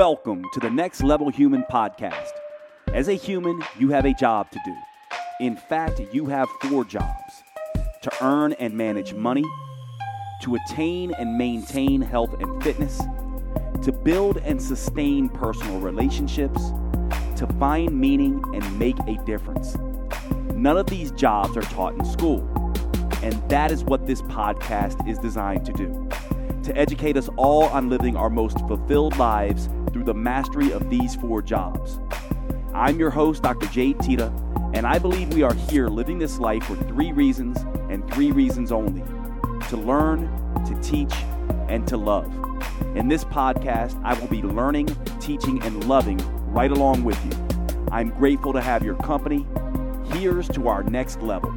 Welcome to the Next Level Human podcast. As a human, you have a job to do. In fact, you have four jobs to earn and manage money, to attain and maintain health and fitness, to build and sustain personal relationships, to find meaning and make a difference. None of these jobs are taught in school, and that is what this podcast is designed to do to educate us all on living our most fulfilled lives through the mastery of these four jobs. I'm your host, Dr. Jade Teta, and I believe we are here living this life for three reasons and three reasons only to learn, to teach, and to love. In this podcast, I will be learning, teaching, and loving right along with you. I'm grateful to have your company. Here's to our next level.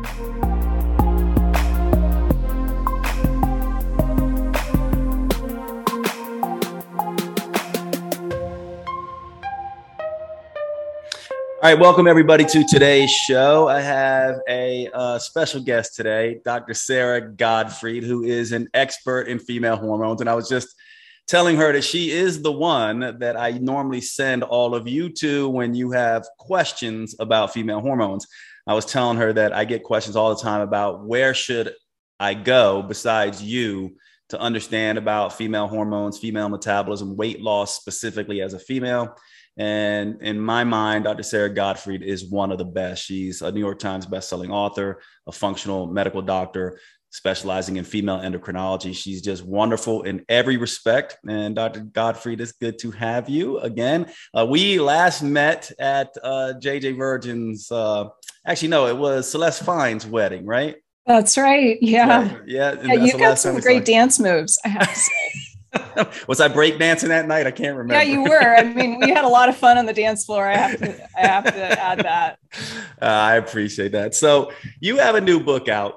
All right, welcome everybody to today's show. I have a uh, special guest today, Dr. Sara Gottfried, who is an expert in female hormones. And I was just telling her that she is the one that I normally send all of you to when you have questions about female hormones. I was telling her that I get questions all the time about where should I go besides you to understand about female hormones, female metabolism, weight loss specifically as a female. And in my mind, Dr. Sara Gottfried is one of the best. She's a New York Times bestselling author, a functional medical doctor specializing in female endocrinology. She's just wonderful in every respect. And Dr. Gottfried, it's good to have you again. Uh, we last met at uh, JJ Virgin's, uh, actually, no, it was Celeste Fine's wedding, right? That's right. Yeah. Yeah. yeah you got some great dance moves, I have to say. was I breakdancing that night? I can't remember. Yeah, you were. I mean, we had a lot of fun on the dance floor. I have to, I have to add that. Uh, I appreciate that. So you have a new book out.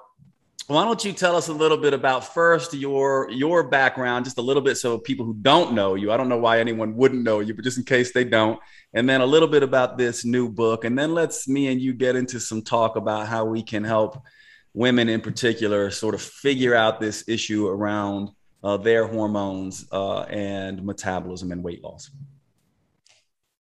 Why don't you tell us a little bit about first your your background, just a little bit, so people who don't know you. I don't know why anyone wouldn't know you, but just in case they don't, and then a little bit about this new book, and then let's me and you get into some talk about how we can help women in particular sort of figure out this issue around uh, their hormones uh, and metabolism and weight loss?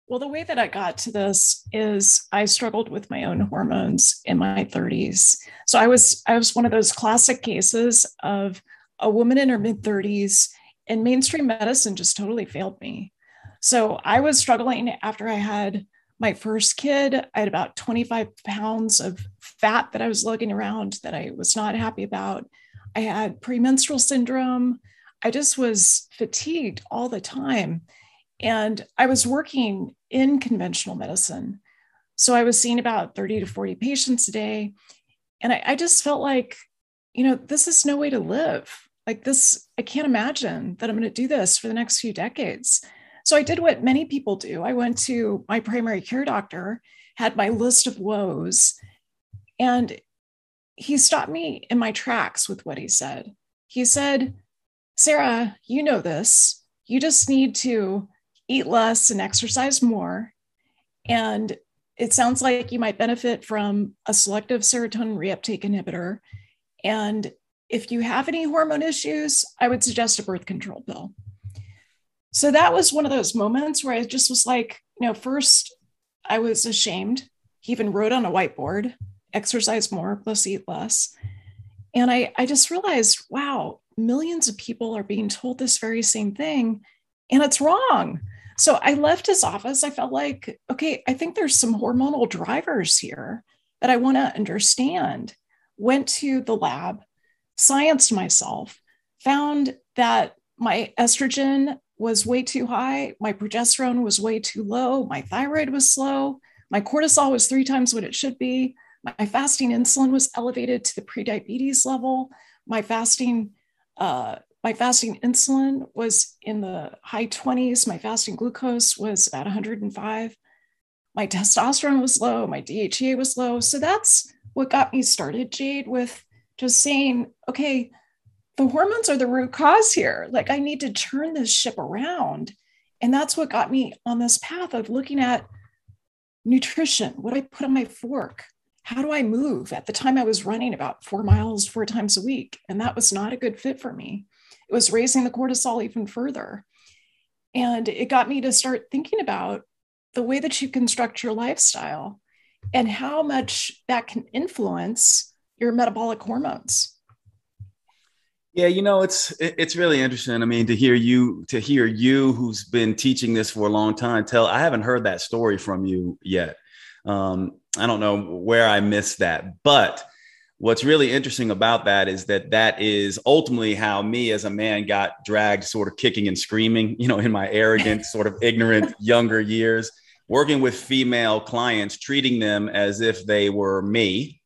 Well, the way that I got to this is I struggled with my own hormones in my 30s. So I was I was one of those classic cases of a woman in her mid 30s and mainstream medicine just totally failed me. So I was struggling after I had my first kid. I had about 25 pounds of fat that I was lugging around that I was not happy about. I had premenstrual syndrome. I just was fatigued all the time. And I was working in conventional medicine. So I was seeing about 30 to 40 patients a day. And I, I just felt like, you know, this is no way to live. Like this, I can't imagine that I'm going to do this for the next few decades. So I did what many people do. I went to my primary care doctor, had my list of woes, and he stopped me in my tracks with what he said. He said, Sara, you know this. You just need to eat less and exercise more. And it sounds like you might benefit from a selective serotonin reuptake inhibitor. And if you have any hormone issues, I would suggest a birth control pill. So that was one of those moments where I just was like, you know, first I was ashamed. He even wrote on a whiteboard exercise more plus eat less. And I, I just realized, wow, millions of people are being told this very same thing, and it's wrong. So I left his office. I felt like, okay, I think there's some hormonal drivers here that I want to understand. Went to the lab, scienced myself, found that my estrogen was way too high, my progesterone was way too low, my thyroid was slow, my cortisol was three times what it should be, my fasting insulin was elevated to the prediabetes level. My fasting, uh, my fasting insulin was in the high 20s. My fasting glucose was about 105. My testosterone was low. My DHEA was low. So that's what got me started, Jade, with just saying, okay, the hormones are the root cause here. Like I need to turn this ship around. And that's what got me on this path of looking at nutrition. What I put on my fork? How do I move? At the time, I was running about four miles four times a week, and that was not a good fit for me. It was raising the cortisol even further. And it got me to start thinking about the way that you construct your lifestyle and how much that can influence your metabolic hormones. Yeah, you know, it's it's really interesting. I mean, to hear you to hear you who's been teaching this for a long time tell I haven't heard that story from you yet. Um, I don't know where I missed that, but what's really interesting about that is that that is ultimately how me as a man got dragged sort of kicking and screaming you know in my arrogant sort of ignorant younger years working with female clients treating them as if they were me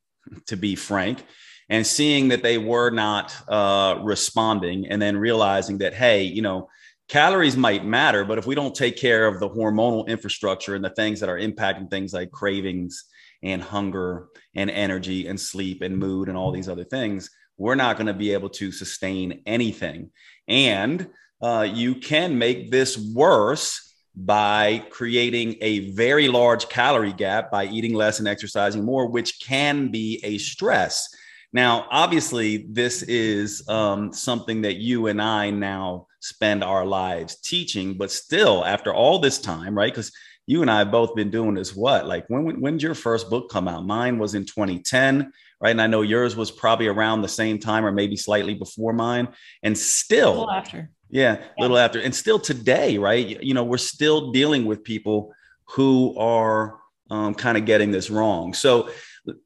to be frank and seeing that they were not uh, responding and then realizing that hey you know calories might matter but if we don't take care of the hormonal infrastructure and the things that are impacting things like cravings and hunger and energy and sleep and mood and all these other things we're not going to be able to sustain anything and uh, you can make this worse by creating a very large calorie gap by eating less and exercising more, which can be a stress. Now, obviously, this is um, something that you and I now spend our lives teaching, but still, after all this time, right? Because you and I have both been doing this. What, like, when when did your first book come out? Mine was in 2010, right? And I know yours was probably around the same time, or maybe slightly before mine. And still, after, yeah, a little after, and still today, right? You know, we're still dealing with people who are um, kind of getting this wrong. So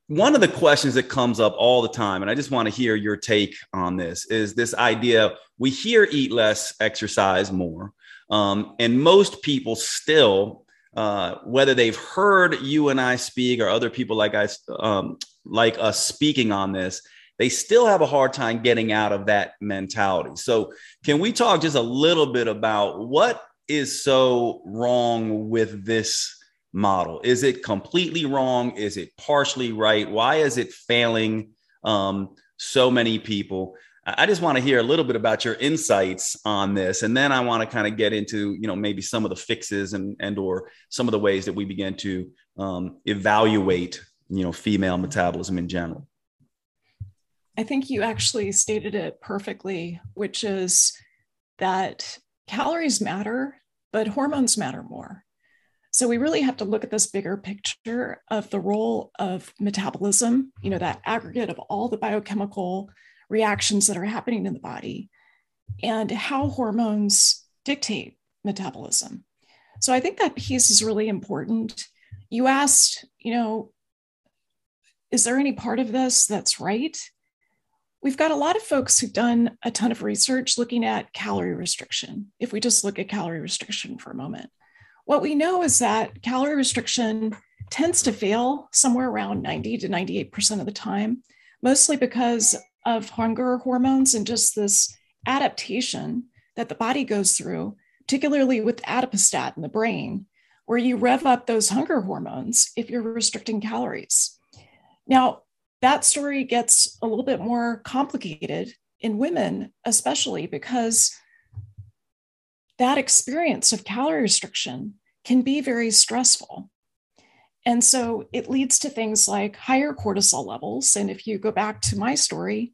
one of the questions that comes up all the time, and I just want to hear your take on this, is this idea we hear eat less, exercise more. Um, and most people still, uh, whether they've heard you and I speak or other people like um, like us speaking on this, they still have a hard time getting out of that mentality. So, can we talk just a little bit about what is so wrong with this model? Is it completely wrong? Is it partially right? Why is it failing um, so many people? I just want to hear a little bit about your insights on this, and then I want to kind of get into, you know, maybe some of the fixes and and or some of the ways that we begin to um, evaluate, you know, female metabolism in general. I think you actually stated it perfectly, which is that calories matter, but hormones matter more. So we really have to look at this bigger picture of the role of metabolism, you know, that aggregate of all the biochemical reactions that are happening in the body and how hormones dictate metabolism. So I think that piece is really important. You asked, you know, is there any part of this that's right? We've got a lot of folks who've done a ton of research looking at calorie restriction. If we just look at calorie restriction for a moment, what we know is that calorie restriction tends to fail somewhere around 90 to 98% of the time, mostly because of hunger hormones and just this adaptation that the body goes through, particularly with adipostat in the brain, where you rev up those hunger hormones if you're restricting calories. Now, that story gets a little bit more complicated in women, especially because that experience of calorie restriction can be very stressful. And so it leads to things like higher cortisol levels. And if you go back to my story,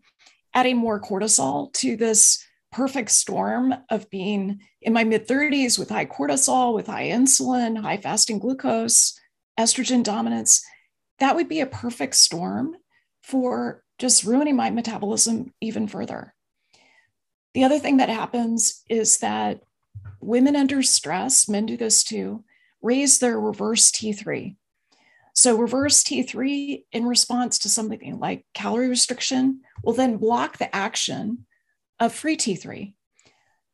adding more cortisol to this perfect storm of being in my mid 30s with high cortisol, with high insulin, high fasting glucose, estrogen dominance, that would be a perfect storm for just ruining my metabolism even further. The other thing that happens is that women under stress, men do this too, raise their reverse T3. So, reverse T3 in response to something like calorie restriction will then block the action of free T3.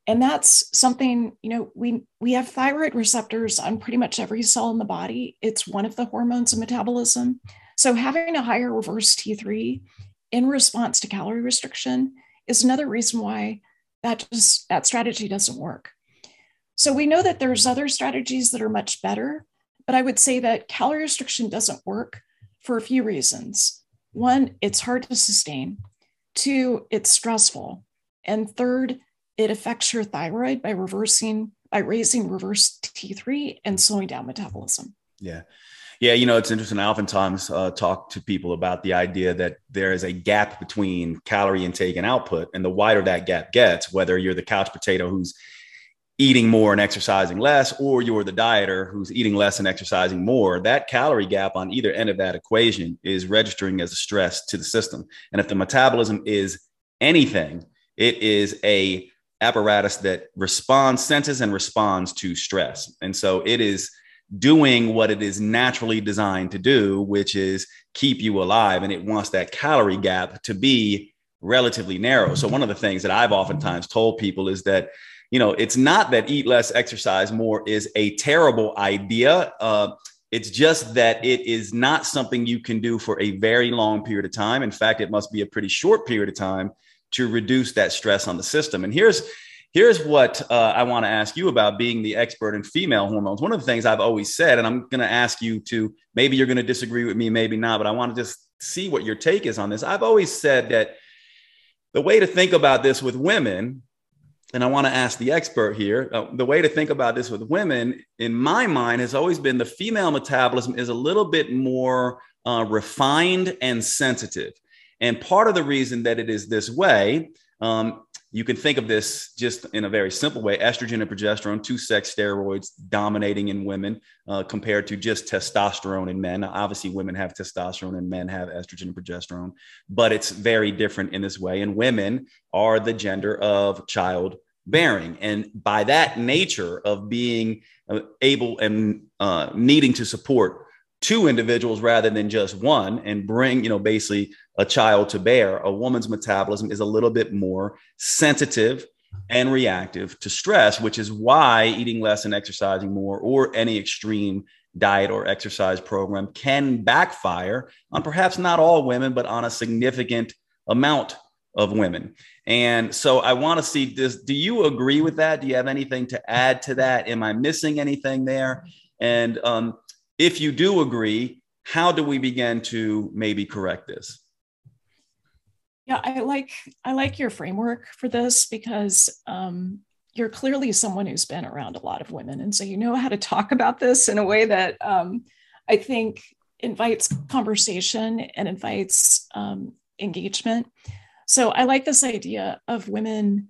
And that's something, you know, we, we have thyroid receptors on pretty much every cell in the body. It's one of the hormones of metabolism. So, having a higher reverse T3 in response to calorie restriction is another reason why that just that strategy doesn't work. So we know that there's other strategies that are much better, but I would say that calorie restriction doesn't work for a few reasons. One, it's hard to sustain. Two, it's stressful. And third, it affects your thyroid by reversing, by raising reverse T3 and slowing down metabolism. Yeah. Yeah, you know, it's interesting. I oftentimes uh, talk to people about the idea that there is a gap between calorie intake and output. And the wider that gap gets, whether you're the couch potato who's eating more and exercising less, or you're the dieter who's eating less and exercising more, that calorie gap on either end of that equation is registering as a stress to the system. And if the metabolism is anything, it is a apparatus that responds, senses and responds to stress. And so it is doing what it is naturally designed to do, which is keep you alive. And it wants that calorie gap to be relatively narrow. So one of the things that I've oftentimes told people is that you know, it's not that eat less, exercise more is a terrible idea. Uh, it's just that it is not something you can do for a very long period of time. In fact, it must be a pretty short period of time to reduce that stress on the system. And here's here's what uh, I want to ask you about being the expert in female hormones. One of the things I've always said, and I'm going to ask you to maybe you're going to disagree with me, maybe not, but I want to just see what your take is on this. I've always said that the way to think about this with women and I want to ask the expert here uh, the way to think about this with women, in my mind, has always been the female metabolism is a little bit more uh, refined and sensitive. And part of the reason that it is this way, um, you can think of this just in a very simple way estrogen and progesterone, two sex steroids dominating in women uh, compared to just testosterone in men. Now, obviously, women have testosterone and men have estrogen and progesterone, but it's very different in this way. And women are the gender of child bearing. And by that nature of being uh, able and uh, needing to support two individuals rather than just one and bring, you know, basically a child to bear, a woman's metabolism is a little bit more sensitive and reactive to stress, which is why eating less and exercising more or any extreme diet or exercise program can backfire on perhaps not all women, but on a significant amount of women. And so I want to see this. Do you agree with that? Do you have anything to add to that? Am I missing anything there? And um, if you do agree, how do we begin to maybe correct this? Yeah, I like I like your framework for this because um, you're clearly someone who's been around a lot of women, and so you know how to talk about this in a way that um, I think invites conversation and invites um, engagement. So I like this idea of women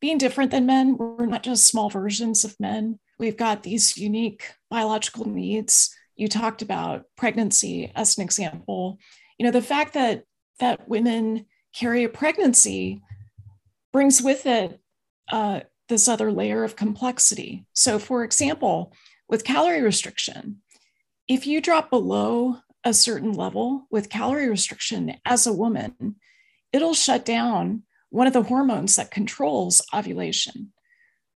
being different than men. We're not just small versions of men. We've got these unique biological needs. You talked about pregnancy as an example. You know, the fact that that women carry a pregnancy brings with it uh, this other layer of complexity. So, for example, with calorie restriction, if you drop below a certain level with calorie restriction as a woman, it'll shut down one of the hormones that controls ovulation.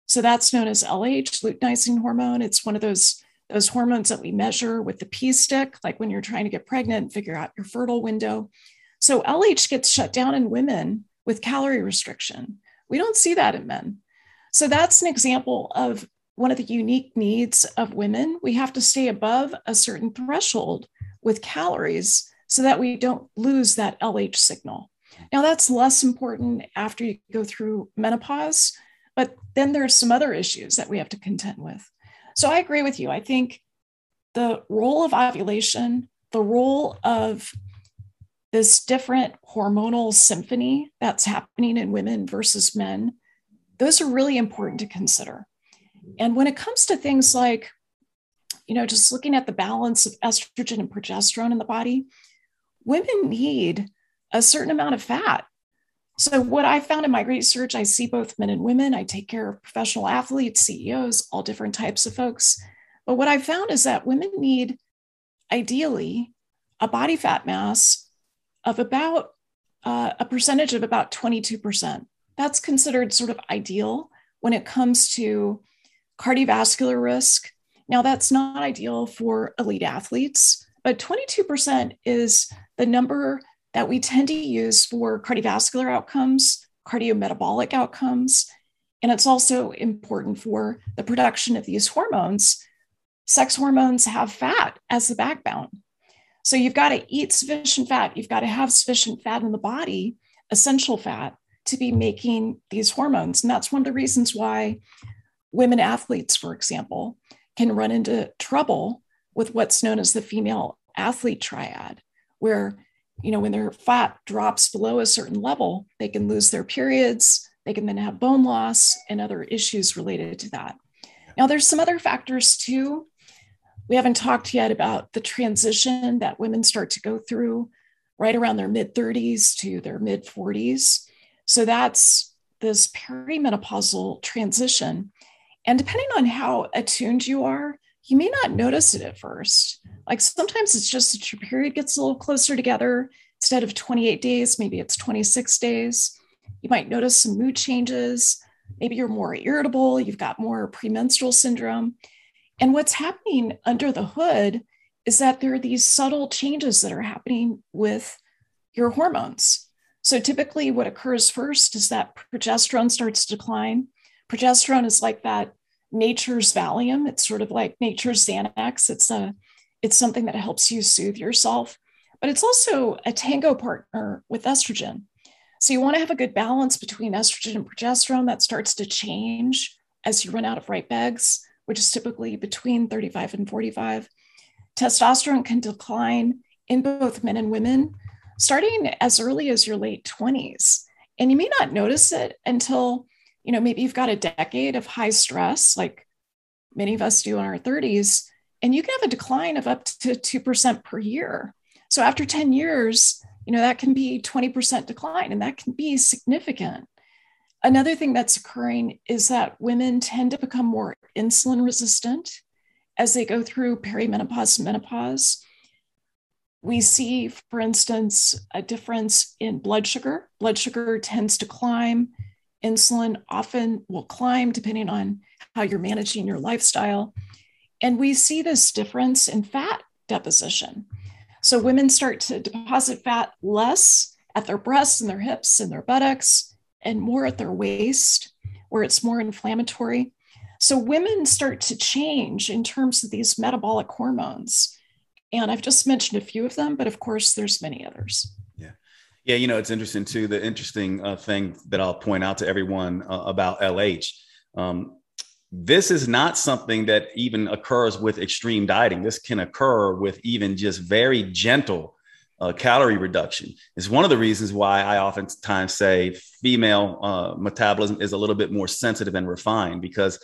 So that's known as LH, luteinizing hormone. It's one of those, those hormones that we measure with the P stick, like when you're trying to get pregnant, figure out your fertile window. So LH gets shut down in women with calorie restriction. We don't see that in men. So that's an example of one of the unique needs of women. We have to stay above a certain threshold with calories so that we don't lose that LH signal. Now, that's less important after you go through menopause, but then there's some other issues that we have to contend with. So I agree with you. I think the role of ovulation, the role of this different hormonal symphony that's happening in women versus men, those are really important to consider. And when it comes to things like, you know, just looking at the balance of estrogen and progesterone in the body, women need a certain amount of fat. So, what I found in my research, I see both men and women. I take care of professional athletes, CEOs, all different types of folks. But what I found is that women need, ideally, a body fat mass of about uh, a percentage of about 22%. That's considered sort of ideal when it comes to cardiovascular risk. Now, that's not ideal for elite athletes, but 22% is the number that we tend to use for cardiovascular outcomes, cardiometabolic outcomes. And it's also important for the production of these hormones. Sex hormones have fat as the backbone. So you've got to eat sufficient fat. You've got to have sufficient fat in the body, essential fat, to be making these hormones. And that's one of the reasons why women athletes, for example, can run into trouble with what's known as the female athlete triad, where you know when their fat drops below a certain level, they can lose their periods, They can then have bone loss and other issues related to that. Now, there's some other factors too. We haven't talked yet about the transition that women start to go through right around their mid 30s to their mid 40s. So that's this perimenopausal transition. And depending on how attuned you are, you may not notice it at first. Like sometimes it's just that your period gets a little closer together. Instead of 28 days, maybe it's 26 days. You might notice some mood changes. Maybe you're more irritable, you've got more premenstrual syndrome. And what's happening under the hood is that there are these subtle changes that are happening with your hormones. So typically, what occurs first is that progesterone starts to decline. Progesterone is like that nature's Valium. It's sort of like nature's Xanax. It's a it's something that helps you soothe yourself, but it's also a tango partner with estrogen. So you want to have a good balance between estrogen and progesterone that starts to change as you run out of right eggs, which is typically between 35 and 45. Testosterone can decline in both men and women starting as early as your late 20s. And you may not notice it until, you know, maybe you've got a decade of high stress, like many of us do in our 30s, and you can have a decline of up to 2% per year. So after 10 years, you know, that can be 20% decline, and that can be significant. Another thing that's occurring is that women tend to become more insulin resistant as they go through perimenopause and menopause. We see, for instance, a difference in blood sugar. Blood sugar tends to climb. Insulin often will climb depending on how you're managing your lifestyle. And we see this difference in fat deposition. So women start to deposit fat less at their breasts and their hips and their buttocks and more at their waist, where it's more inflammatory. So women start to change in terms of these metabolic hormones. And I've just mentioned a few of them, but of course, there's many others. Yeah. You know, it's interesting too. The interesting uh, thing that I'll point out to everyone uh, about LH. Um, this is not something that even occurs with extreme dieting. This can occur with even just very gentle uh, calorie reduction. It's one of the reasons why I oftentimes say female uh, metabolism is a little bit more sensitive and refined because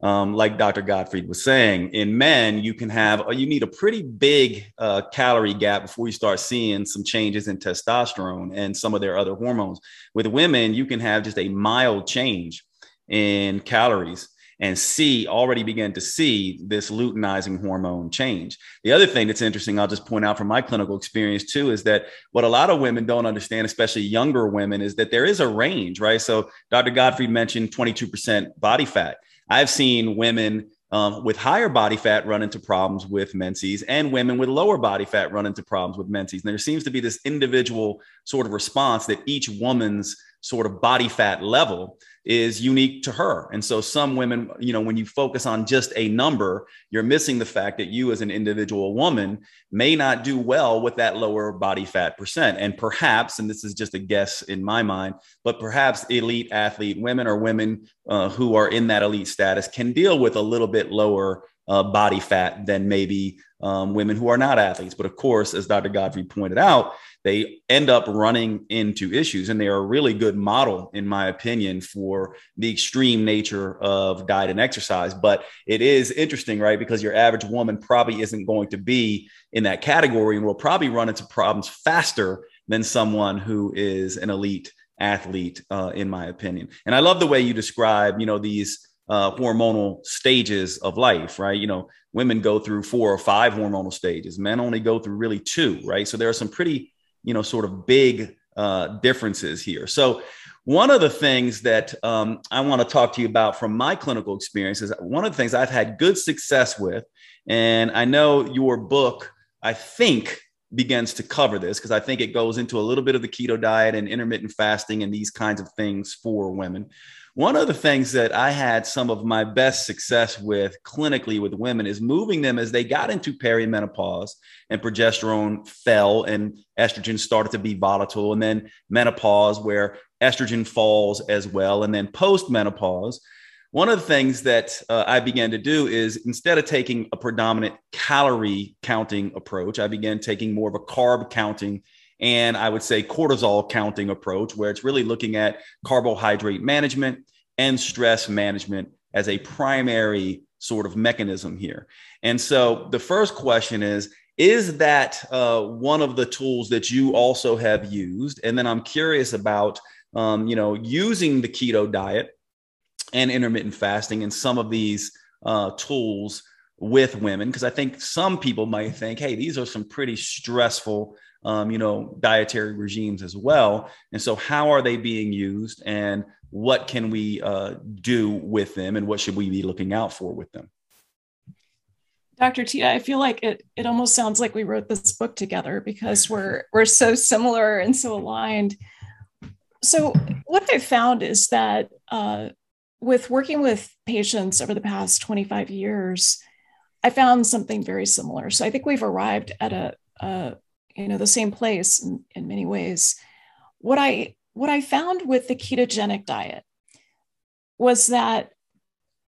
um, like Dr. Gottfried was saying, in men, you can have, uh, you need a pretty big uh, calorie gap before you start seeing some changes in testosterone and some of their other hormones. With women, you can have just a mild change in calories and see already begin to see this luteinizing hormone change. The other thing that's interesting, I'll just point out from my clinical experience too, is that what a lot of women don't understand, especially younger women, is that there is a range, right? So Dr. Gottfried mentioned 22% body fat. I've seen women um, with higher body fat run into problems with menses and women with lower body fat run into problems with menses. And there seems to be this individual sort of response that each woman's sort of body fat level is unique to her. And so some women, you know, when you focus on just a number, you're missing the fact that you as an individual woman may not do well with that lower body fat percent. And perhaps, and this is just a guess in my mind, but perhaps elite athlete women or women uh, who are in that elite status can deal with a little bit lower uh, body fat than maybe um, women who are not athletes. But of course, as Dr. Gottfried pointed out, they end up running into issues, and they are a really good model, in my opinion, for the extreme nature of diet and exercise. But it is interesting, right? Because your average woman probably isn't going to be in that category and will probably run into problems faster than someone who is an elite athlete, uh, in my opinion. And I love the way you describe, you know, these uh, hormonal stages of life, right? You know, women go through four or five hormonal stages. Men only go through really two, right? So there are some pretty, you know, sort of big uh, differences here. So one of the things that um, I want to talk to you about from my clinical experience is one of the things I've had good success with, and I know your book, I think, begins to cover this because I think it goes into a little bit of the keto diet and intermittent fasting and these kinds of things for women. One of the things that I had some of my best success with clinically with women is moving them as they got into perimenopause and progesterone fell and estrogen started to be volatile, and then menopause where estrogen falls as well, and then post menopause. One of the things that uh, I began to do is instead of taking a predominant calorie counting approach, I began taking more of a carb counting and I would say cortisol counting approach, where it's really looking at carbohydrate management and stress management as a primary sort of mechanism here. And so the first question is Is that uh, one of the tools that you also have used? And then I'm curious about, um, you know, using the keto diet and intermittent fasting and some of these uh, tools with women because i think some people might think hey these are some pretty stressful um, you know, dietary regimes as well. And so, how are they being used, and what can we uh, do with them, and what should we be looking out for with them? Dr. Teta, I feel like it it almost sounds like we wrote this book together because we're we're so similar and so aligned. So what I found is that uh, with working with patients over the past 25 years, I found something very similar. So I think we've arrived at a, a you know the same place in, in many ways. What i what i found with the ketogenic diet was that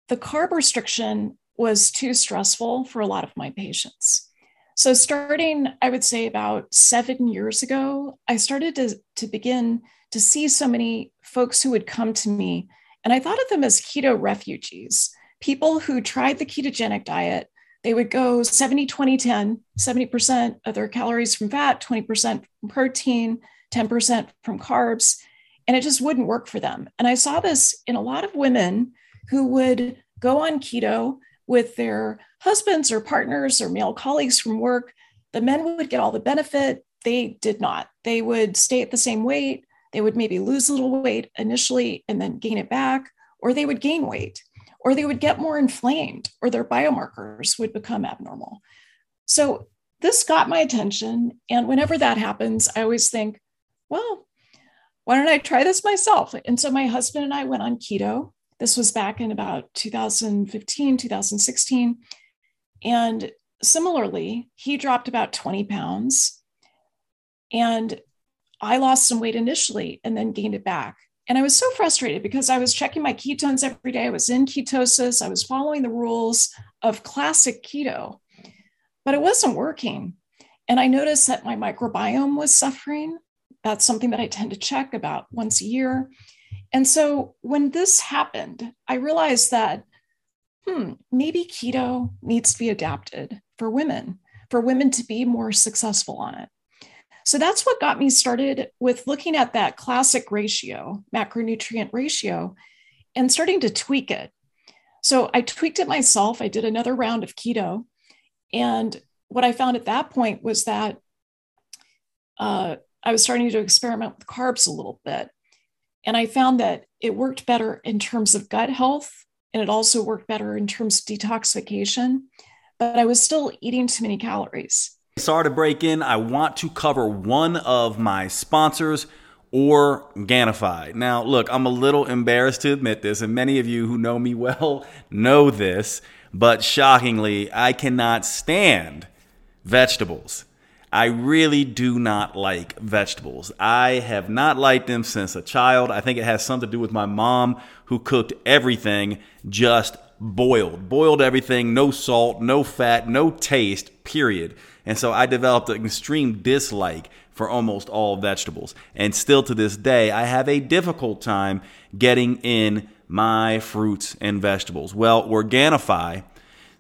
the carb restriction was too stressful for a lot of my patients. So starting i would say about seven years ago i started to, to begin to see so many folks who would come to me and i thought of them as keto refugees people who tried the ketogenic diet they would go 70, 20, 10, 70% of their calories from fat, 20% from protein, 10% from carbs. And it just wouldn't work for them. And I saw this in a lot of women who would go on keto with their husbands or partners or male colleagues from work. The men would get all the benefit. They did not. They would stay at the same weight. They would maybe lose a little weight initially and then gain it back, or they would gain weight or they would get more inflamed, or their biomarkers would become abnormal. So this got my attention. And whenever that happens, I always think, well, why don't I try this myself? And so my husband and I went on keto. This was back in about 2015, 2016. And similarly, he dropped about 20 pounds. And I lost some weight initially and then gained it back. And I was so frustrated because I was checking my ketones every day. I was in ketosis. I was following the rules of classic keto, but it wasn't working. And I noticed that my microbiome was suffering. That's something that I tend to check about once a year. And so when this happened, I realized that, hmm, maybe keto needs to be adapted for women, for women to be more successful on it. So that's what got me started with looking at that classic ratio, macronutrient ratio, and starting to tweak it. So I tweaked it myself. I did another round of keto. And what I found at that point was that uh, I was starting to experiment with carbs a little bit. And I found that it worked better in terms of gut health, and it also worked better in terms of detoxification. But I was still eating too many calories. Sorry to break in. I want to cover one of my sponsors, Organifi. Now, look, I'm a little embarrassed to admit this, and many of you who know me well know this, but shockingly, I cannot stand vegetables. I really do not like vegetables. I have not liked them since a child. I think it has something to do with my mom who cooked everything just boiled, boiled everything, no salt, no fat, no taste, period. And so I developed an extreme dislike for almost all vegetables. And still to this day, I have a difficult time getting in my fruits and vegetables. Well, Organifi,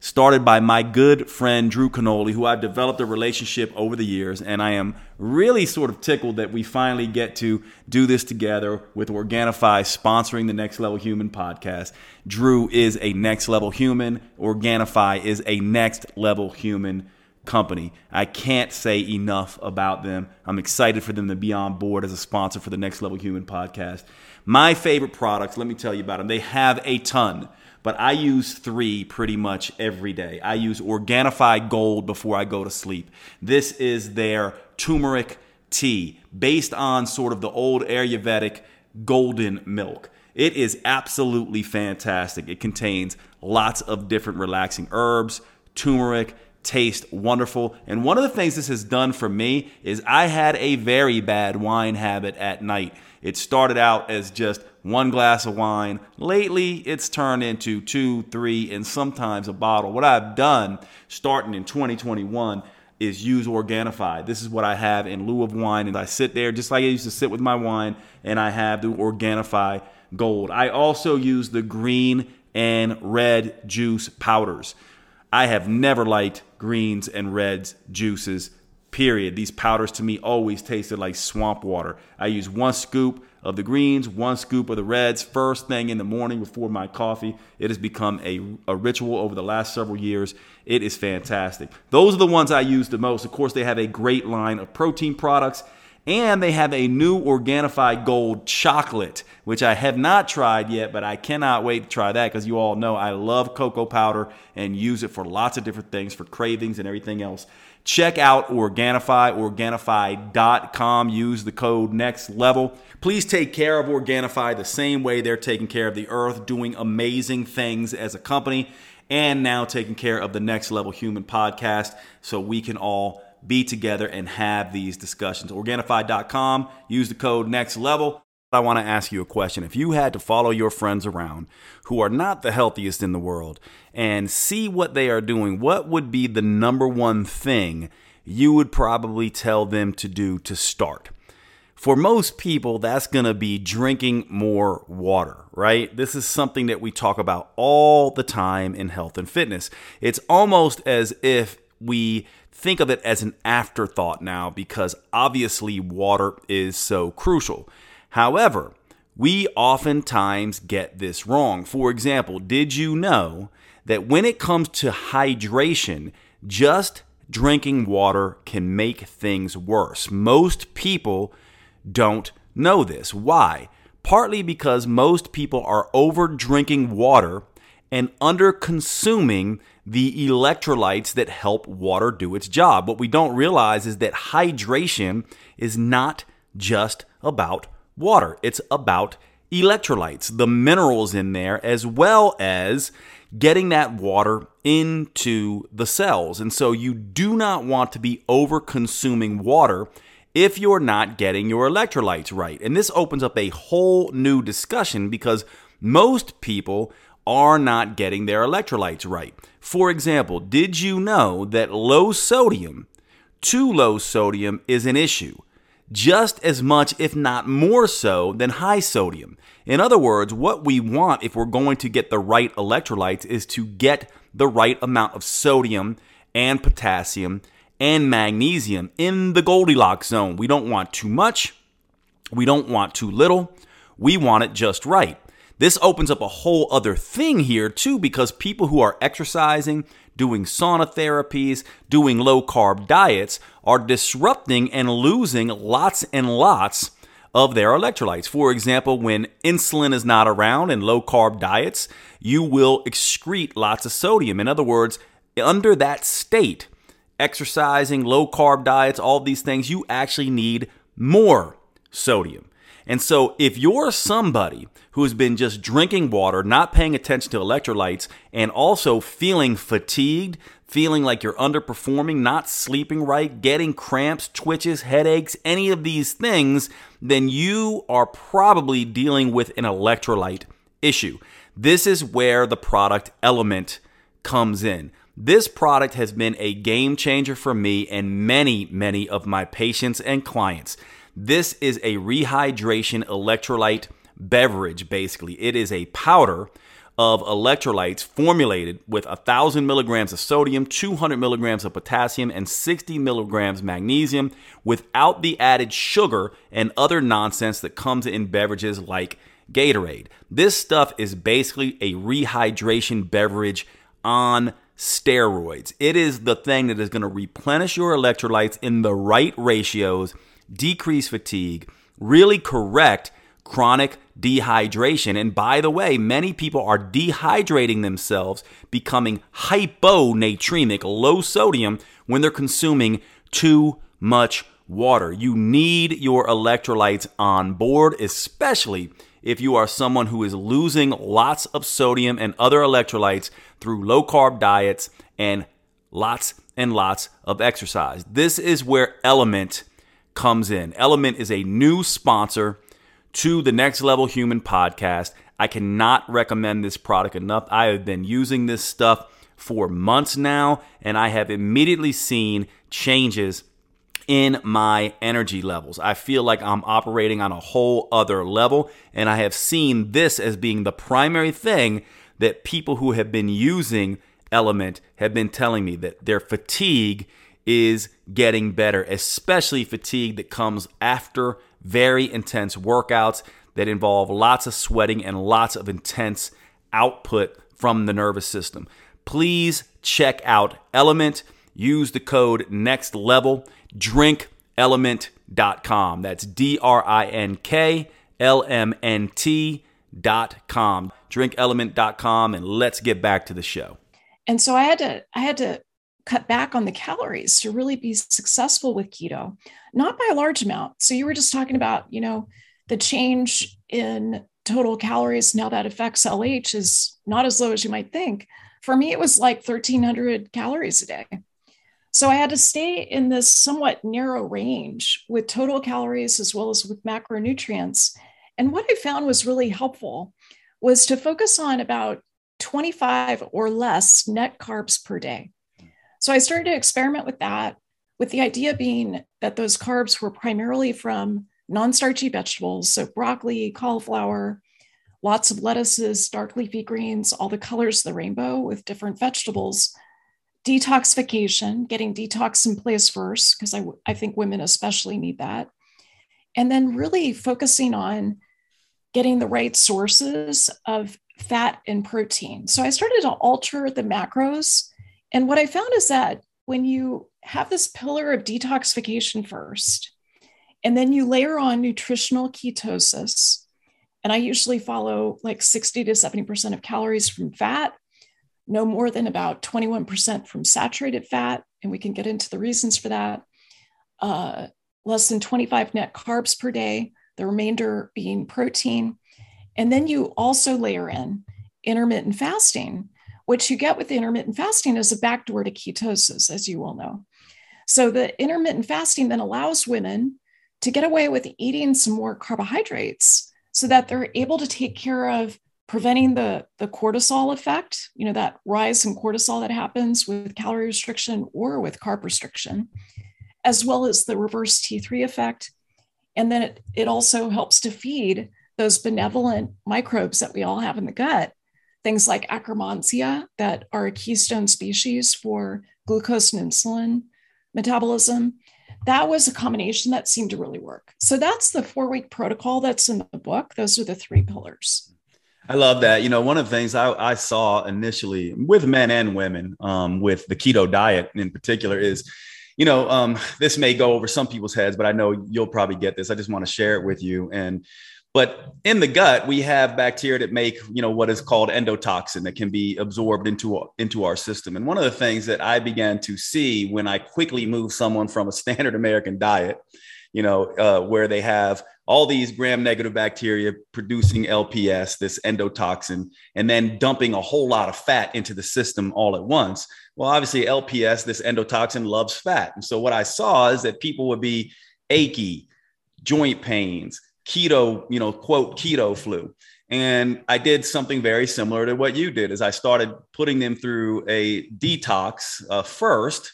started by my good friend Drew Canole, who I've developed a relationship over the years, and I am really sort of tickled that we finally get to do this together with Organifi sponsoring the Next Level Human podcast. Drew is a next level human, Organifi is a next level human company. I can't say enough about them. I'm excited for them to be on board as a sponsor for the Next Level Human podcast. My favorite products, let me tell you about them. They have a ton, but I use three pretty much every day. I use Organifi Gold before I go to sleep. This is their turmeric tea based on sort of the old Ayurvedic golden milk. It is absolutely fantastic. It contains lots of different relaxing herbs, turmeric, taste wonderful. And one of the things this has done for me is I had a very bad wine habit at night. It started out as just one glass of wine. Lately, it's turned into two, three, and sometimes a bottle. What I've done starting in 2021, is use Organifi. This is what I have in lieu of wine. And I sit there just like I used to sit with my wine, and I have the Organifi Gold. I also use the green and red juice powders. I have never liked greens and reds juices, period. These powders to me always tasted like swamp water. I use one scoop of the greens, one scoop of the reds, first thing in the morning before my coffee. It has become a, a ritual over the last several years. It is fantastic. Those are the ones I use the most. Of course, they have a great line of protein products. And they have a new Organifi Gold chocolate, which I have not tried yet, but I cannot wait to try that because you all know I love cocoa powder and use it for lots of different things, for cravings and everything else. Check out Organifi, Organifi.com. Use the code next level. Please take care of Organifi the same way they're taking care of the earth, doing amazing things as a company, and now taking care of the Next Level Human podcast so we can all be together and have these discussions. Organifi.com, use the code next level. I want to ask you a question. If you had to follow your friends around who are not the healthiest in the world and see what they are doing, what would be the number one thing you would probably tell them to do to start? For most people, that's going to be drinking more water, right? This is something that we talk about all the time in health and fitness. It's almost as if we think of it as an afterthought now because obviously water is so crucial. However, we oftentimes get this wrong. For example, did you know that when it comes to hydration, just drinking water can make things worse? Most people don't know this. Why? Partly because most people are over drinking water and under consuming the electrolytes that help water do its job. What we don't realize is that hydration is not just about water, it's about electrolytes, the minerals in there, as well as getting that water into the cells. And so you do not want to be over consuming water if you're not getting your electrolytes right. And this opens up a whole new discussion because most people are not getting their electrolytes right. For example, did you know that low sodium, too low sodium, is an issue? Just as much, if not more so, than high sodium. In other words, what we want if we're going to get the right electrolytes is to get the right amount of sodium and potassium and magnesium in the Goldilocks zone. We don't want too much, we don't want too little, we want it just right. This opens up a whole other thing here, too, because people who are exercising, doing sauna therapies, doing low carb diets are disrupting and losing lots and lots of their electrolytes. For example, when insulin is not around in low carb diets, you will excrete lots of sodium. In other words, under that state, exercising, low carb diets, all these things, you actually need more sodium. And so, if you're somebody who's been just drinking water, not paying attention to electrolytes, and also feeling fatigued, feeling like you're underperforming, not sleeping right, getting cramps, twitches, headaches, any of these things, then you are probably dealing with an electrolyte issue. This is where the product LMNT comes in. This product has been a game changer for me and many, many of my patients and clients. This is a rehydration electrolyte beverage, basically. It is a powder of electrolytes formulated with 1,000 milligrams of sodium, 200 milligrams of potassium, and 60 milligrams magnesium without the added sugar and other nonsense that comes in beverages like Gatorade. This stuff is basically a rehydration beverage on steroids. It is the thing that is going to replenish your electrolytes in the right ratios decrease fatigue, really correct chronic dehydration. And by the way, many people are dehydrating themselves, becoming hyponatremic, low sodium, when they're consuming too much water. You need your electrolytes on board, especially if you are someone who is losing lots of sodium and other electrolytes through low carb diets and lots and lots of exercise. This is where LMNT comes in. LMNT is a new sponsor to the Next Level Human podcast. I cannot recommend this product enough. I have been using this stuff for months now, and I have immediately seen changes in my energy levels. I feel like I'm operating on a whole other level, and I have seen this as being the primary thing that people who have been using LMNT have been telling me that their fatigue is getting better, especially fatigue that comes after very intense workouts that involve lots of sweating and lots of intense output from the nervous system. Please check out LMNT. Use the code next level. DrinkLMNT.com. That's D R I N K L M N T.com. DrinkLMNT.com. And let's get back to the show. And so I had to, I had to cut back on the calories to really be successful with keto, not by a large amount. So you were just talking about, you know, the change in total calories now that affects LH is not as low as you might think. For me, it was like 1300 calories a day. So I had to stay in this somewhat narrow range with total calories as well as with macronutrients. And what I found was really helpful was to focus on about 25 or less net carbs per day. So I started to experiment with that, with the idea being that those carbs were primarily from non starchy vegetables, so broccoli, cauliflower, lots of lettuces, dark leafy greens, all the colors of the rainbow with different vegetables. Detoxification, getting detox in place first, because I, I think women especially need that. And then really focusing on getting the right sources of fat and protein. So I started to alter the macros. And what I found is that when you have this pillar of detoxification first, and then you layer on nutritional ketosis, and I usually follow like 60 to 70% of calories from fat, no more than about 21% from saturated fat. And we can get into the reasons for that. Uh, less than 25 net carbs per day, the remainder being protein. And then you also layer in intermittent fasting, which you get with intermittent fasting is a backdoor to ketosis, as you all know. So the intermittent fasting then allows women to get away with eating some more carbohydrates so that they're able to take care of preventing the, the cortisol effect, you know, that rise in cortisol that happens with calorie restriction or with carb restriction, as well as the reverse T3 effect. And then it, it also helps to feed those benevolent microbes that we all have in the gut, things like Akkermansia, that are a keystone species for glucose and insulin metabolism. That was a combination that seemed to really work. So that's the four week protocol that's in the book. Those are the three pillars. I love that. You know, one of the things I, I saw initially with men and women um, with the keto diet in particular is, you know, um, this may go over some people's heads, but I know you'll probably get this. I just want to share it with you. And but in the gut, we have bacteria that make, you know, what is called endotoxin that can be absorbed into, into our system. And one of the things that I began to see when I quickly moved someone from a standard American diet, you know, uh, where they have all these gram negative bacteria producing LPS, this endotoxin, and then dumping a whole lot of fat into the system all at once. Well, obviously, LPS, this endotoxin, loves fat. And so what I saw is that people would be achy, joint pains, keto, you know, quote, keto flu. And I did something very similar to what you did is I started putting them through a detox uh, first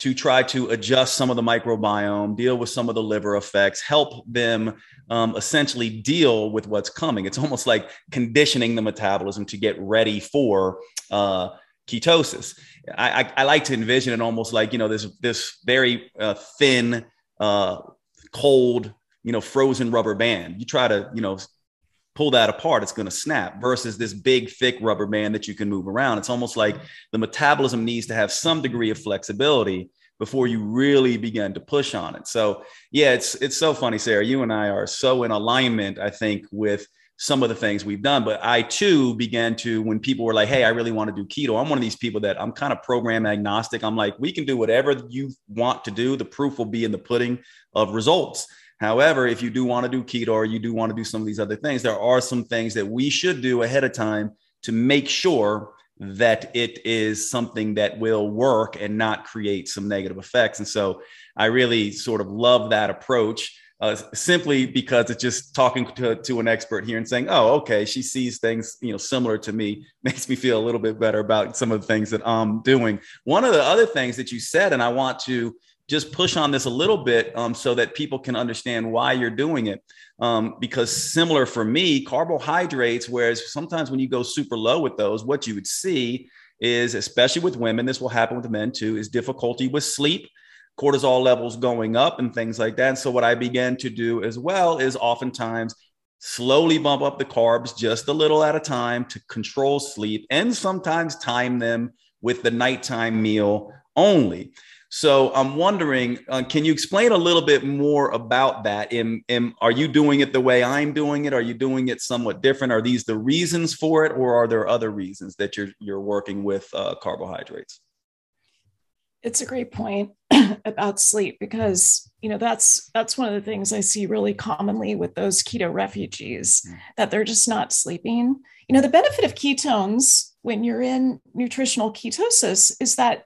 to try to adjust some of the microbiome, deal with some of the liver effects, help them um, essentially deal with what's coming. It's almost like conditioning the metabolism to get ready for uh, ketosis. I, I, I, like to envision it almost like you know this this very uh, thin, uh, cold you know, frozen rubber band. You try to, you know, pull that apart, it's going to snap versus this big, thick rubber band that you can move around. It's almost like the metabolism needs to have some degree of flexibility before you really begin to push on it. So yeah, it's it's so funny, Sara. You and I are so in alignment, I think, with some of the things we've done. But I too began to, when people were like, hey, I really want to do keto, I'm one of these people that I'm kind of program agnostic. I'm like, we can do whatever you want to do. The proof will be in the pudding of results. However, if you do want to do keto or you do want to do some of these other things, there are some things that we should do ahead of time to make sure that it is something that will work and not create some negative effects. And so I really sort of love that approach. uh, simply because it's just talking to, to an expert here and saying, oh, okay, she sees things, you know, similar to me, makes me feel a little bit better about some of the things that I'm doing. One of the other things that you said, and I want to just push on this a little bit um, so that people can understand why you're doing it. Um, because similar for me, carbohydrates, whereas sometimes when you go super low with those, what you would see is, especially with women, this will happen with men too, is difficulty with sleep cortisol levels going up and things like that. And so what I began to do as well is oftentimes slowly bump up the carbs just a little at a time to control sleep and sometimes time them with the nighttime meal only. So I'm wondering, uh, can you explain a little bit more about that? In, in, are you doing it the way I'm doing it? Are you doing it somewhat different? Are these the reasons for it, or are there other reasons that you're you're working with uh, carbohydrates? It's a great point about sleep because you know that's that's one of the things I see really commonly with those keto refugees mm. that they're just not sleeping. You know, the benefit of ketones when you're in nutritional ketosis is that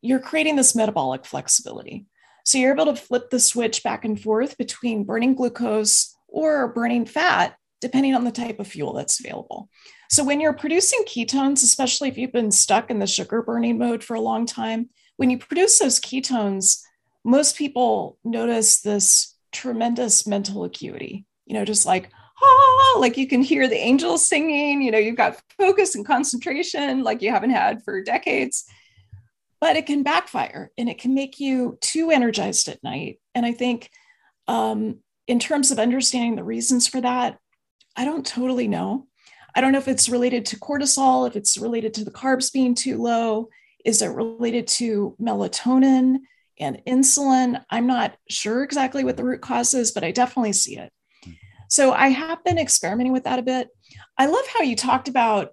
you're creating this metabolic flexibility. So you're able to flip the switch back and forth between burning glucose or burning fat, depending on the type of fuel that's available. So when you're producing ketones, especially if you've been stuck in the sugar burning mode for a long time, when you produce those ketones, most people notice this tremendous mental acuity, you know, just like, ah, like you can hear the angels singing, you know, you've got focus and concentration like you haven't had for decades. But it can backfire and it can make you too energized at night. And I think, um, in terms of understanding the reasons for that, I don't totally know. I don't know if it's related to cortisol, if it's related to the carbs being too low, is it related to melatonin and insulin? I'm not sure exactly what the root cause is, but I definitely see it. So I have been experimenting with that a bit. I love how you talked about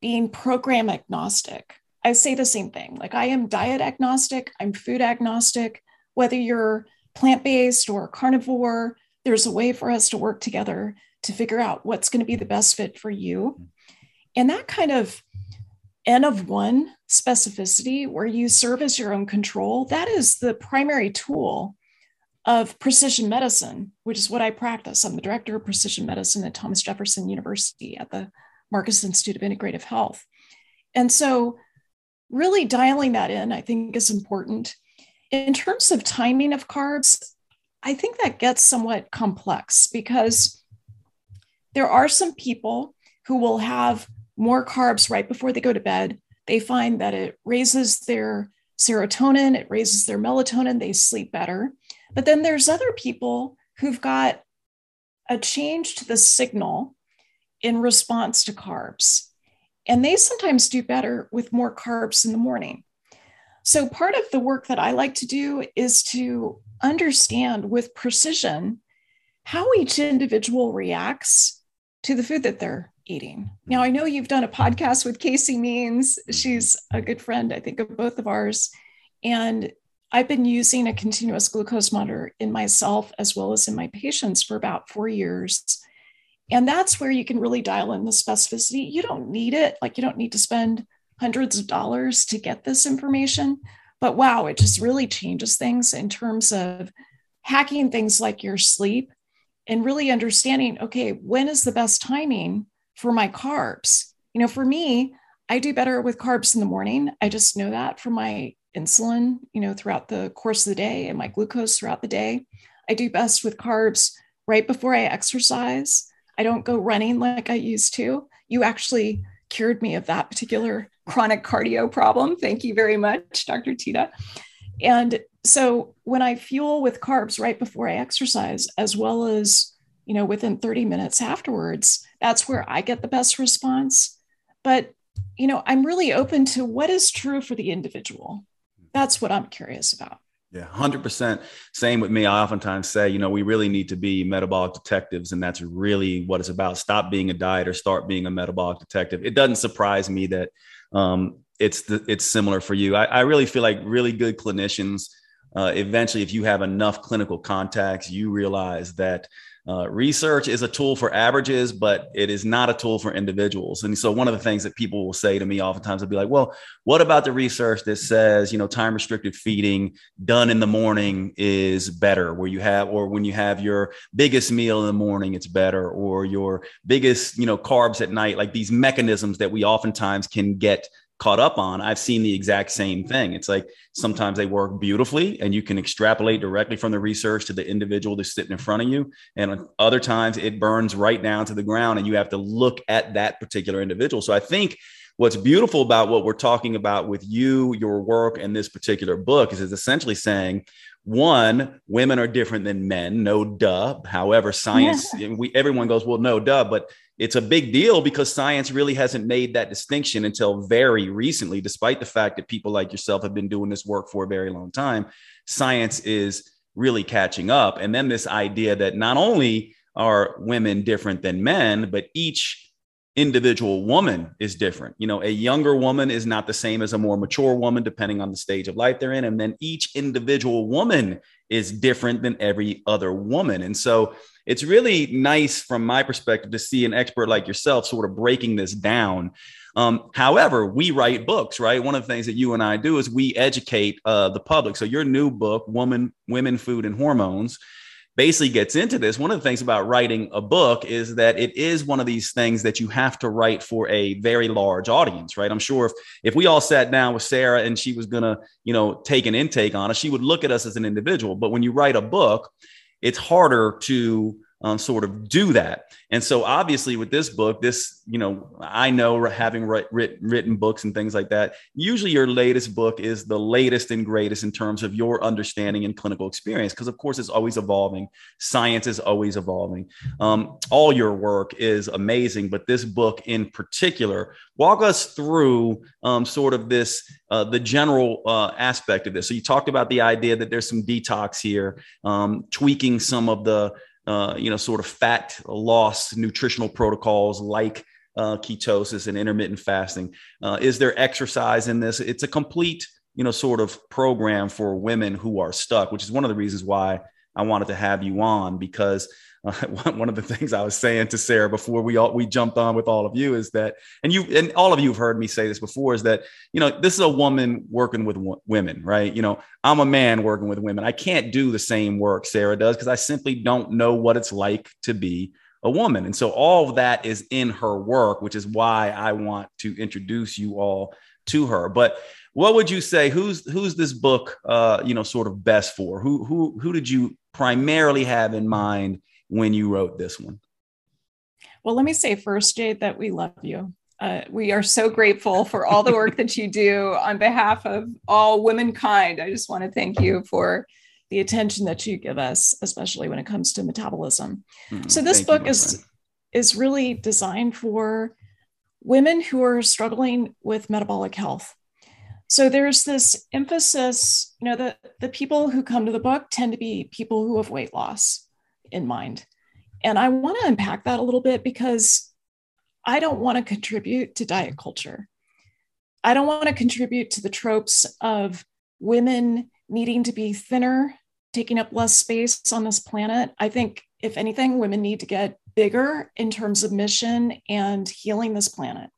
being program agnostic. I say the same thing. Like I am diet agnostic, I'm food agnostic. Whether you're plant based or carnivore, there's a way for us to work together to figure out what's going to be the best fit for you. And that kind of N of one specificity, where you serve as your own control, that is the primary tool of precision medicine, which is what I practice. I'm the director of precision medicine at Thomas Jefferson University at the Marcus Institute of Integrative Health. And so, really dialing that in, I think, is important. In terms of timing of carbs, I think that gets somewhat complex because there are some people who will have more carbs right before they go to bed, they find that it raises their serotonin, it raises their melatonin, they sleep better. But then there's other people who've got a change to the signal in response to carbs. And they sometimes do better with more carbs in the morning. So, part of the work that I like to do is to understand with precision how each individual reacts to the food that they're eating. Now, I know you've done a podcast with Casey Means. She's a good friend, I think, of both of ours. And I've been using a continuous glucose monitor in myself as well as in my patients for about four years. And that's where you can really dial in the specificity. You don't need it, like, you don't need to spend hundreds of dollars to get this information. But wow, it just really changes things in terms of hacking things like your sleep and really understanding okay, when is the best timing for my carbs. You know, for me, I do better with carbs in the morning. I just know that from my insulin, you know, throughout the course of the day and my glucose throughout the day. I do best with carbs right before I exercise. I don't go running like I used to. You actually cured me of that particular chronic cardio problem. Thank you very much, Dr. Teta. And so when I fuel with carbs right before I exercise, as well as you know, within 30 minutes afterwards, that's where I get the best response. But, you know, I'm really open to what is true for the individual. That's what I'm curious about. Yeah, 100%. Same with me. I oftentimes say, you know, we really need to be metabolic detectives, and that's really what it's about. Stop being a diet or start being a metabolic detective. It doesn't surprise me that um, it's the, it's similar for you. I, I really feel like really good clinicians uh, eventually, if you have enough clinical contacts, you realize that uh, research is a tool for averages, but it is not a tool for individuals. And so, one of the things that people will say to me oftentimes will be like, "Well, what about the research that says you know time restricted feeding done in the morning is better? Where you have, or when you have your biggest meal in the morning, it's better, or your biggest you know carbs at night? Like these mechanisms that we oftentimes can get caught up on, I've seen the exact same thing. It's like sometimes they work beautifully and you can extrapolate directly from the research to the individual that's sitting in front of you. And other times it burns right down to the ground and you have to look at that particular individual. So I think what's beautiful about what we're talking about with you, your work, and this particular book is it's essentially saying, one, women are different than men, no duh. However, science, yeah. we everyone goes, well, no duh, but it's a big deal because science really hasn't made that distinction until very recently, despite the fact that people like yourself have been doing this work for a very long time. Science is really catching up. And then this idea that not only are women different than men, but each individual woman is different. You know, a younger woman is not the same as a more mature woman, depending on the stage of life they're in. And then each individual woman is different than every other woman. And so it's really nice from my perspective to see an expert like yourself sort of breaking this down. Um, however, we write books, right? One of the things that you and I do is we educate uh, the public. So your new book, Woman, Women, Food, and Hormones, basically gets into this. One of the things about writing a book is that it is one of these things that you have to write for a very large audience, right? I'm sure if if we all sat down with Sara and she was gonna, you know, take an intake on us, she would look at us as an individual. But when you write a book, it's harder to um, sort of do that. And so, obviously, with this book, this, you know, I know having writ, written books and things like that, usually your latest book is the latest and greatest in terms of your understanding and clinical experience, because, of course, it's always evolving. Science is always evolving. Um, all your work is amazing, but this book in particular, walk us through um, sort of this, uh, the general uh, aspect of this. So, you talked about the idea that there's some detox here, um, tweaking some of the uh, you know, sort of fat loss nutritional protocols like uh, ketosis and intermittent fasting? Uh, is there exercise in this? It's a complete, you know, sort of program for women who are stuck, which is one of the reasons why I wanted to have you on because one of the things I was saying to Sara before we all we jumped on with all of you is that, and you and all of you have heard me say this before, is that you know this is a woman working with women, right? You know, I'm a man working with women. I can't do the same work Sara does because I simply don't know what it's like to be a woman, and so all of that is in her work, which is why I want to introduce you all to her. But what would you say? Who's who's this book? Uh, you know, sort of best for? Who who who did you primarily have in mind when you wrote this one? Well, let me say first, Jade, that we love you. Uh, we are so grateful for all the work that you do on behalf of all womankind. I just want to thank you for the attention that you give us, especially when it comes to metabolism. Mm-hmm. So this book you, is is really designed for women who are struggling with metabolic health. So there's this emphasis, you know, the, the people who come to the book tend to be people who have weight loss in mind. And I want to unpack that a little bit because I don't want to contribute to diet culture. I don't want to contribute to the tropes of women needing to be thinner, taking up less space on this planet. I think, if anything, women need to get bigger in terms of mission and healing this planet.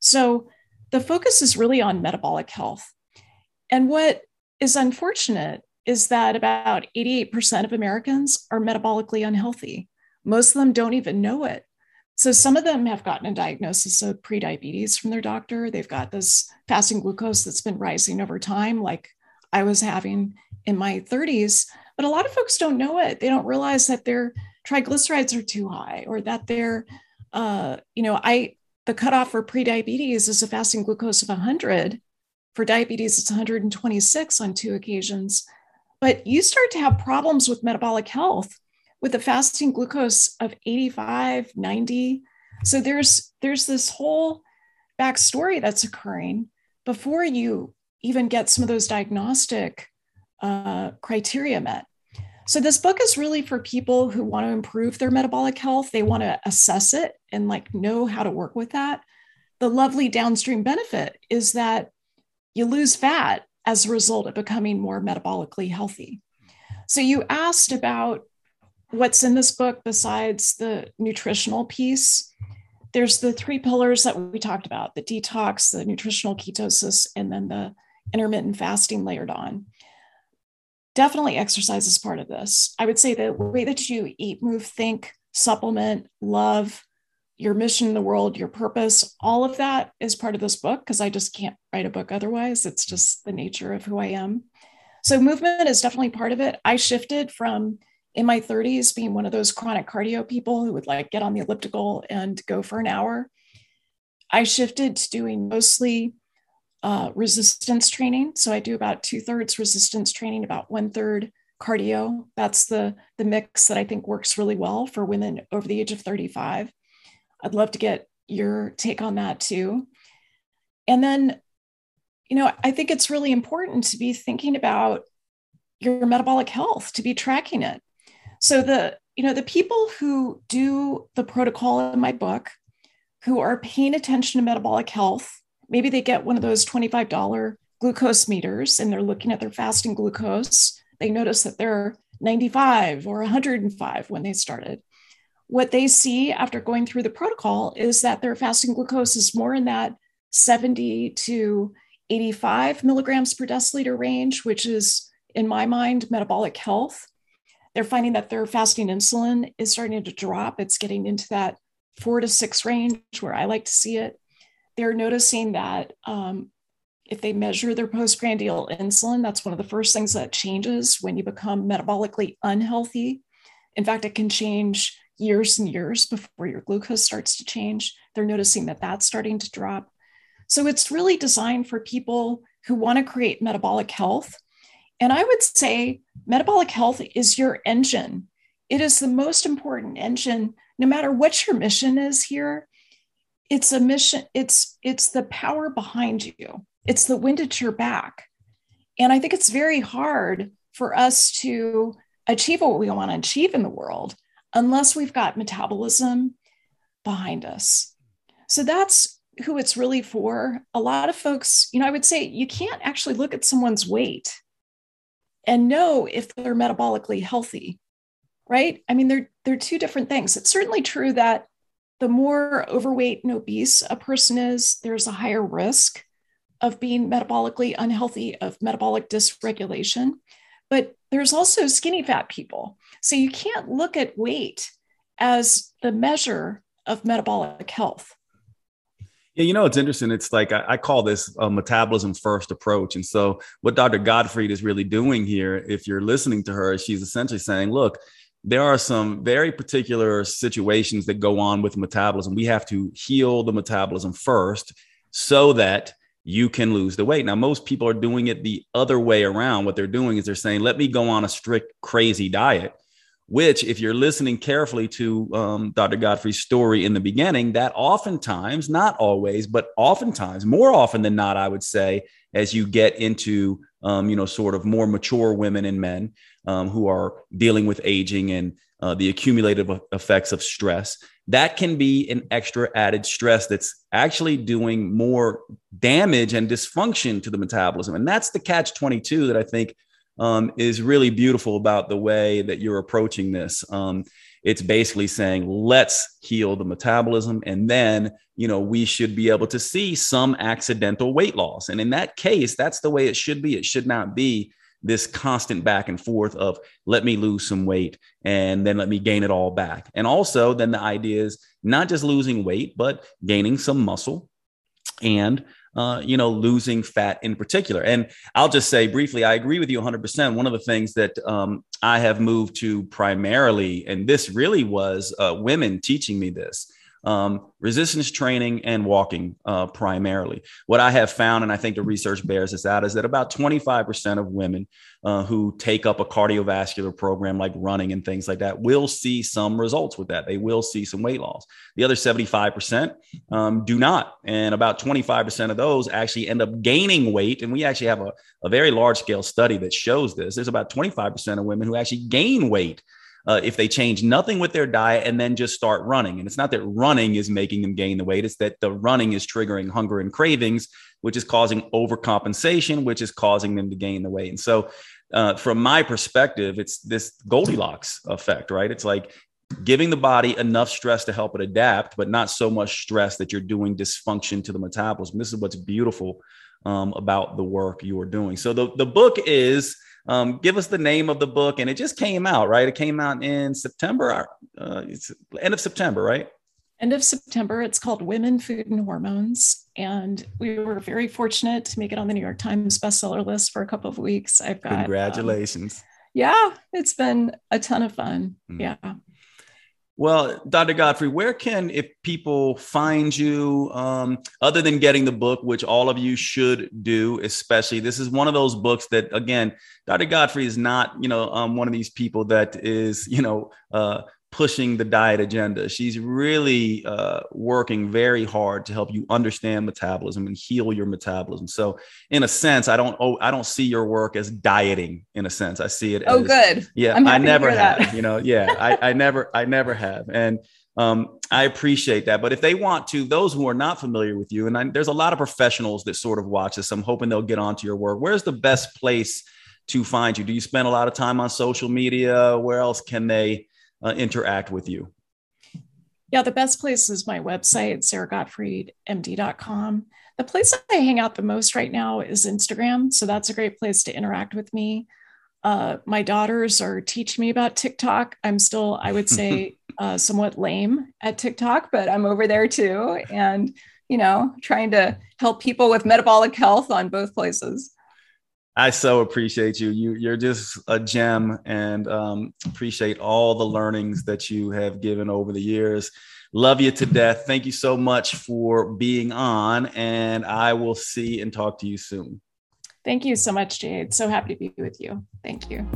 So the focus is really on metabolic health. And what is unfortunate is that about 88% of Americans are metabolically unhealthy. Most of them don't even know it. So some of them have gotten a diagnosis of prediabetes from their doctor. They've got this fasting glucose that's been rising over time, like I was having in my 30s. But a lot of folks don't know it. They don't realize that their triglycerides are too high or that they're, uh, you know, I the cutoff for prediabetes is a fasting glucose of 100. For diabetes, it's 126 on two occasions. But you start to have problems with metabolic health with a fasting glucose of 85, 90. So there's there's this whole backstory that's occurring before you even get some of those diagnostic uh, criteria met. So this book is really for people who want to improve their metabolic health. They want to assess it and like know how to work with that. The lovely downstream benefit is that you lose fat as a result of becoming more metabolically healthy. So you asked about what's in this book besides the nutritional piece. There's the three pillars that we talked about the detox, the nutritional ketosis, and then the intermittent fasting layered on. Definitely exercise is part of this. I would say the way that you eat, move, think, supplement, love, your mission in the world, your purpose, all of that is part of this book because I just can't write a book otherwise. It's just the nature of who I am. So, movement is definitely part of it. I shifted from in my 30s being one of those chronic cardio people who would like get on the elliptical and go for an hour. I shifted to doing mostly uh, resistance training. So, I do about two thirds resistance training, about one third cardio. That's the, the mix that I think works really well for women over the age of 35. I'd love to get your take on that too. And then, you know, I think it's really important to be thinking about your metabolic health, to be tracking it. So the, you know, the people who do the protocol in my book, who are paying attention to metabolic health, maybe they get one of those $25 glucose meters and they're looking at their fasting glucose. They notice that they're 95 or 105 when they started what they see after going through the protocol is that their fasting glucose is more in that 70 to 85 milligrams per deciliter range, which is, in my mind, metabolic health. They're finding that their fasting insulin is starting to drop. It's getting into that four to six range where I like to see it. They're noticing that um, if they measure their postprandial insulin, that's one of the first things that changes when you become metabolically unhealthy. In fact, it can change years and years before your glucose starts to change. They're noticing that that's starting to drop. So it's really designed for people who want to create metabolic health. And I would say metabolic health is your engine. It is the most important engine, no matter what your mission is here. It's a mission, it's it's the power behind you. It's the wind at your back. And I think it's very hard for us to achieve what we want to achieve in the world unless we've got metabolism behind us. So that's who it's really for. A lot of folks, you know, I would say you can't actually look at someone's weight and know if they're metabolically healthy, right? I mean, they're they're two different things. It's certainly true that the more overweight and obese a person is, there's a higher risk of being metabolically unhealthy, of metabolic dysregulation. But there's also skinny fat people. So you can't look at weight as the measure of metabolic health. Yeah, you know, it's interesting. It's like I, I, call this a metabolism first approach. And so, what Dr. Gottfried is really doing here, if you're listening to her, she's essentially saying, look, there are some very particular situations that go on with metabolism. We have to heal the metabolism first so that you can lose the weight. Now, most people are doing it the other way around. What they're doing is they're saying, let me go on a strict, crazy diet, which, if you're listening carefully to um, Dr. Gottfried's story in the beginning, that oftentimes, not always, but oftentimes, more often than not, I would say, as you get into, um, you know, sort of more mature women and men um, who are dealing with aging and uh, the accumulative effects of stress, that can be an extra added stress that's actually doing more damage and dysfunction to the metabolism. And that's the catch 22 that I think um, is really beautiful about the way that you're approaching this. Um, it's basically saying, let's heal the metabolism. And then, you know, we should be able to see some accidental weight loss. And in that case, that's the way it should be. It should not be this constant back and forth of let me lose some weight and then let me gain it all back. And also, then the idea is not just losing weight, but gaining some muscle and uh, you know, losing fat in particular. And I'll just say briefly, I agree with you 100%. One of the things that um, I have moved to primarily, and this really was uh, women teaching me this, um, resistance training and walking uh, primarily. What I have found, and I think the research bears this out, is that about 25% of women uh, who take up a cardiovascular program like running and things like that will see some results with that. They will see some weight loss. The other 75% um, do not. And about 25% of those actually end up gaining weight. And we actually have a, a very large scale study that shows this. There's about 25% of women who actually gain weight uh, if they change nothing with their diet and then just start running. And it's not that running is making them gain the weight, it's that the running is triggering hunger and cravings, which is causing overcompensation, which is causing them to gain the weight. And so, uh, from my perspective, it's this Goldilocks effect, right? It's like giving the body enough stress to help it adapt, but not so much stress that you're doing dysfunction to the metabolism. This is what's beautiful um, about the work you are doing. So the, the book is um, give us the name of the book, and it just came out, right? It came out in September. Uh, it's end of September, right? End of September. It's called Women, Food, and Hormones, and we were very fortunate to make it on the New York Times bestseller list for a couple of weeks. I've got um, congratulations. Um, yeah, it's been a ton of fun. Mm. Yeah. Well, Dr. Gottfried, where can if people find you um, other than getting the book, which all of you should do, especially this is one of those books that again, Dr. Gottfried is not, you know, um, one of these people that is, you know, uh, pushing the diet agenda. She's really uh, working very hard to help you understand metabolism and heal your metabolism. So, in a sense, I don't oh, I don't see your work as dieting. In a sense, I see it. Oh, as, good. Yeah, I never have. You know, yeah, I, I never I never have, and um, I appreciate that. But if they want to, those who are not familiar with you, and I, there's a lot of professionals that sort of watch this, I'm hoping they'll get onto your work. Where's the best place to find you? Do you spend a lot of time on social media? Where else can they? Uh, interact with you? Yeah, the best place is my website, saragottfriedmd.com. The place I hang out the most right now is Instagram. So that's a great place to interact with me. Uh, my daughters are teaching me about TikTok. I'm still, I would say, uh, somewhat lame at TikTok, but I'm over there too. And, you know, trying to help people with metabolic health on both places. I so appreciate you. You you're just a gem, and um, appreciate all the learnings that you have given over the years. Love you to death. Thank you so much for being on, and I will see and talk to you soon. Thank you so much, Jade. So happy to be with you. Thank you.